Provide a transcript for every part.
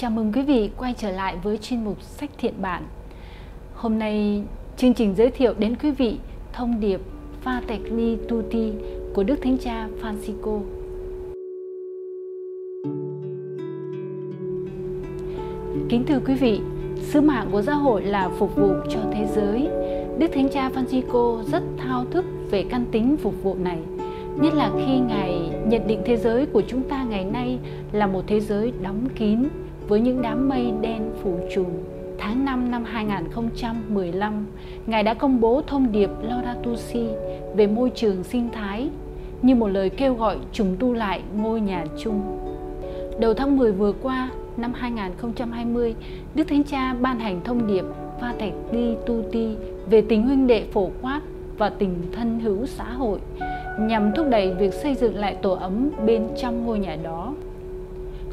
Chào mừng quý vị quay trở lại với chuyên mục Sách Thiện Bản. Hôm nay, chương trình giới thiệu đến quý vị thông điệp Fratelli Tutti của Đức Thánh Cha Francisco. Kính thưa quý vị, sứ mạng của giáo hội là phục vụ cho thế giới. Đức Thánh Cha Francisco rất thao thức về căn tính phục vụ này, nhất là khi Ngài nhận định thế giới của chúng ta ngày nay là một thế giới đóng kín với những đám mây đen phủ trùm. Tháng 5 năm 2015, Ngài đã công bố thông điệp Laudato Si về môi trường sinh thái như một lời kêu gọi trùng tu lại ngôi nhà chung. Đầu tháng 10 vừa qua, năm 2020, Đức Thánh Cha ban hành thông điệp Fratelli Tutti về tình huynh đệ phổ quát và tình thân hữu xã hội nhằm thúc đẩy việc xây dựng lại tổ ấm bên trong ngôi nhà đó.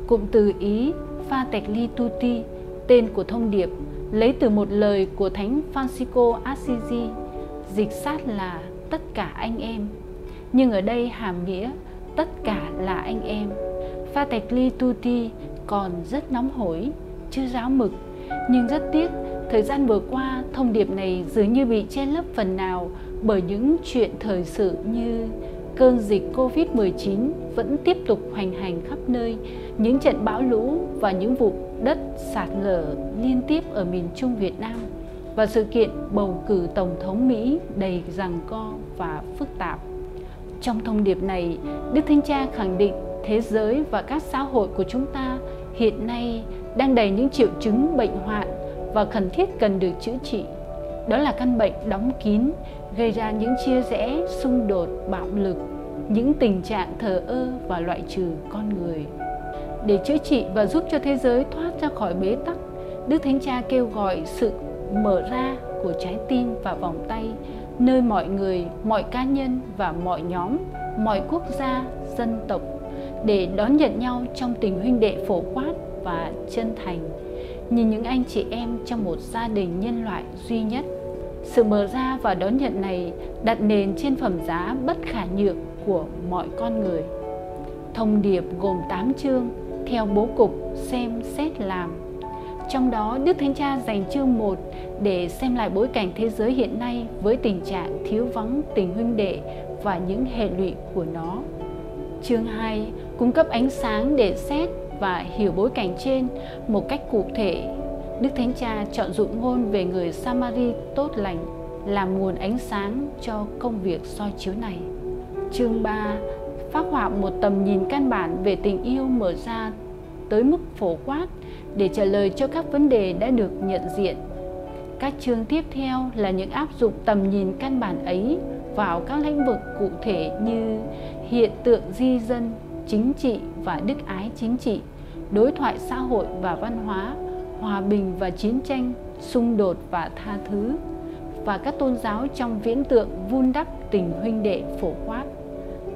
Cụm từ Ý Fratelli Tutti, tên của thông điệp, lấy từ một lời của Thánh Francisco Assisi, dịch sát là tất cả anh em. Nhưng ở đây hàm nghĩa tất cả là anh em. Fratelli Tutti còn rất nóng hổi, chưa ráo mực, nhưng rất tiếc thời gian vừa qua thông điệp này dường như bị che lấp phần nào bởi những chuyện thời sự như cơn dịch Covid-19 vẫn tiếp tục hoành hành khắp nơi, những trận bão lũ và những vụ đất sạt lở liên tiếp ở miền Trung Việt Nam và sự kiện bầu cử Tổng thống Mỹ đầy rằng co và phức tạp. Trong thông điệp này, Đức Thánh Cha khẳng định thế giới và các xã hội của chúng ta hiện nay đang đầy những triệu chứng bệnh hoạn và cần thiết cần được chữa trị. Đó là căn bệnh đóng kín, gây ra những chia rẽ, xung đột, bạo lực, những tình trạng thờ ơ và loại trừ con người. Để chữa trị và giúp cho thế giới thoát ra khỏi bế tắc, Đức Thánh Cha kêu gọi sự mở ra của trái tim và vòng tay nơi mọi người, mọi cá nhân và mọi nhóm, mọi quốc gia, dân tộc để đón nhận nhau trong tình huynh đệ phổ quát và chân thành. Nhìn những anh chị em trong một gia đình nhân loại duy nhất sự mở ra và đón nhận này đặt nền trên phẩm giá bất khả nhượng của mọi con người. Thông điệp gồm 8 chương theo bố cục xem xét làm trong đó, Đức Thánh Cha dành chương 1 để xem lại bối cảnh thế giới hiện nay với tình trạng thiếu vắng tình huynh đệ và những hệ lụy của nó. Chương 2 cung cấp ánh sáng để xét và hiểu bối cảnh trên một cách cụ thể. Đức Thánh Cha chọn dụng ngôn về người Samari tốt lành làm nguồn ánh sáng cho công việc soi chiếu này. Chương 3 phát họa một tầm nhìn căn bản về tình yêu mở ra tới mức phổ quát để trả lời cho các vấn đề đã được nhận diện. Các chương tiếp theo là những áp dụng tầm nhìn căn bản ấy vào các lĩnh vực cụ thể như hiện tượng di dân, chính trị và đức ái chính trị, đối thoại xã hội và văn hóa, hòa bình và chiến tranh, xung đột và tha thứ, và các tôn giáo trong viễn tượng vun đắp tình huynh đệ phổ quát.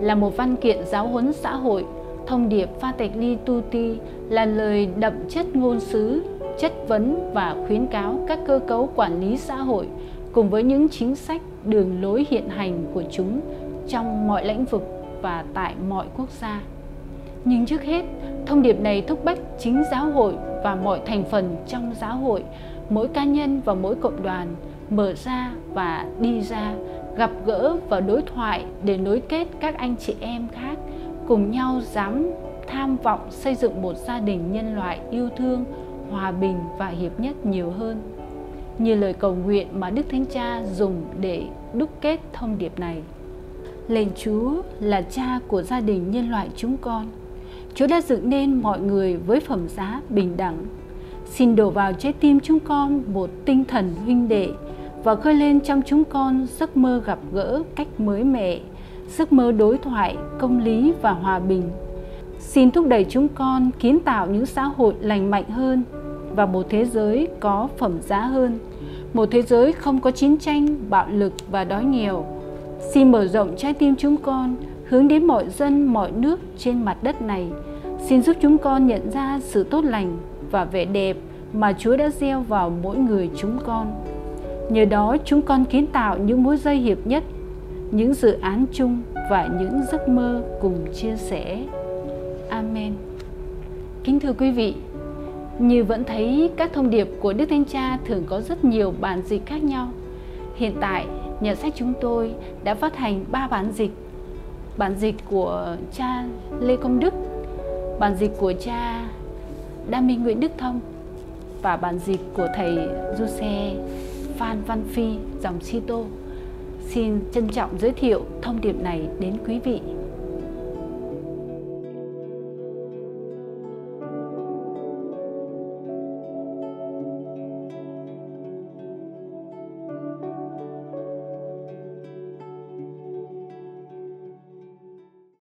Là một văn kiện giáo huấn xã hội, thông điệp Fratelli Tutti là lời đậm chất ngôn sứ, chất vấn và khuyến cáo các cơ cấu quản lý xã hội cùng với những chính sách đường lối hiện hành của chúng trong mọi lĩnh vực và tại mọi quốc gia. Nhưng trước hết, thông điệp này thúc bách chính giáo hội và mọi thành phần trong giáo hội, mỗi cá nhân và mỗi cộng đoàn mở ra và đi ra, gặp gỡ và đối thoại để nối kết các anh chị em khác cùng nhau dám tham vọng xây dựng một gia đình nhân loại yêu thương, hòa bình và hiệp nhất nhiều hơn. Như lời cầu nguyện mà Đức Thánh Cha dùng để đúc kết thông điệp này. Lên Chúa là cha của gia đình nhân loại chúng con – Chúa đã dựng nên mọi người với phẩm giá bình đẳng. Xin đổ vào trái tim chúng con một tinh thần huynh đệ và khơi lên trong chúng con giấc mơ gặp gỡ cách mới mẻ, giấc mơ đối thoại, công lý và hòa bình. Xin thúc đẩy chúng con kiến tạo những xã hội lành mạnh hơn và một thế giới có phẩm giá hơn, một thế giới không có chiến tranh, bạo lực và đói nghèo. Xin mở rộng trái tim chúng con hướng đến mọi dân, mọi nước trên mặt đất này. Xin giúp chúng con nhận ra sự tốt lành và vẻ đẹp mà Chúa đã gieo vào mỗi người chúng con. Nhờ đó chúng con kiến tạo những mối dây hiệp nhất, những dự án chung và những giấc mơ cùng chia sẻ. Amen. Kính thưa quý vị, Như vẫn thấy các thông điệp của Đức Thánh Cha thường có rất nhiều bản dịch khác nhau. Hiện tại, nhà sách chúng tôi đã phát hành 3 bản dịch. Bản dịch của cha Lê Công Đức, bản dịch của cha Đa Minh Nguyễn Đức Thông và bản dịch của thầy Giuse Phan Văn Phi, dòng Sito. Xin trân trọng giới thiệu thông điệp này đến quý vị.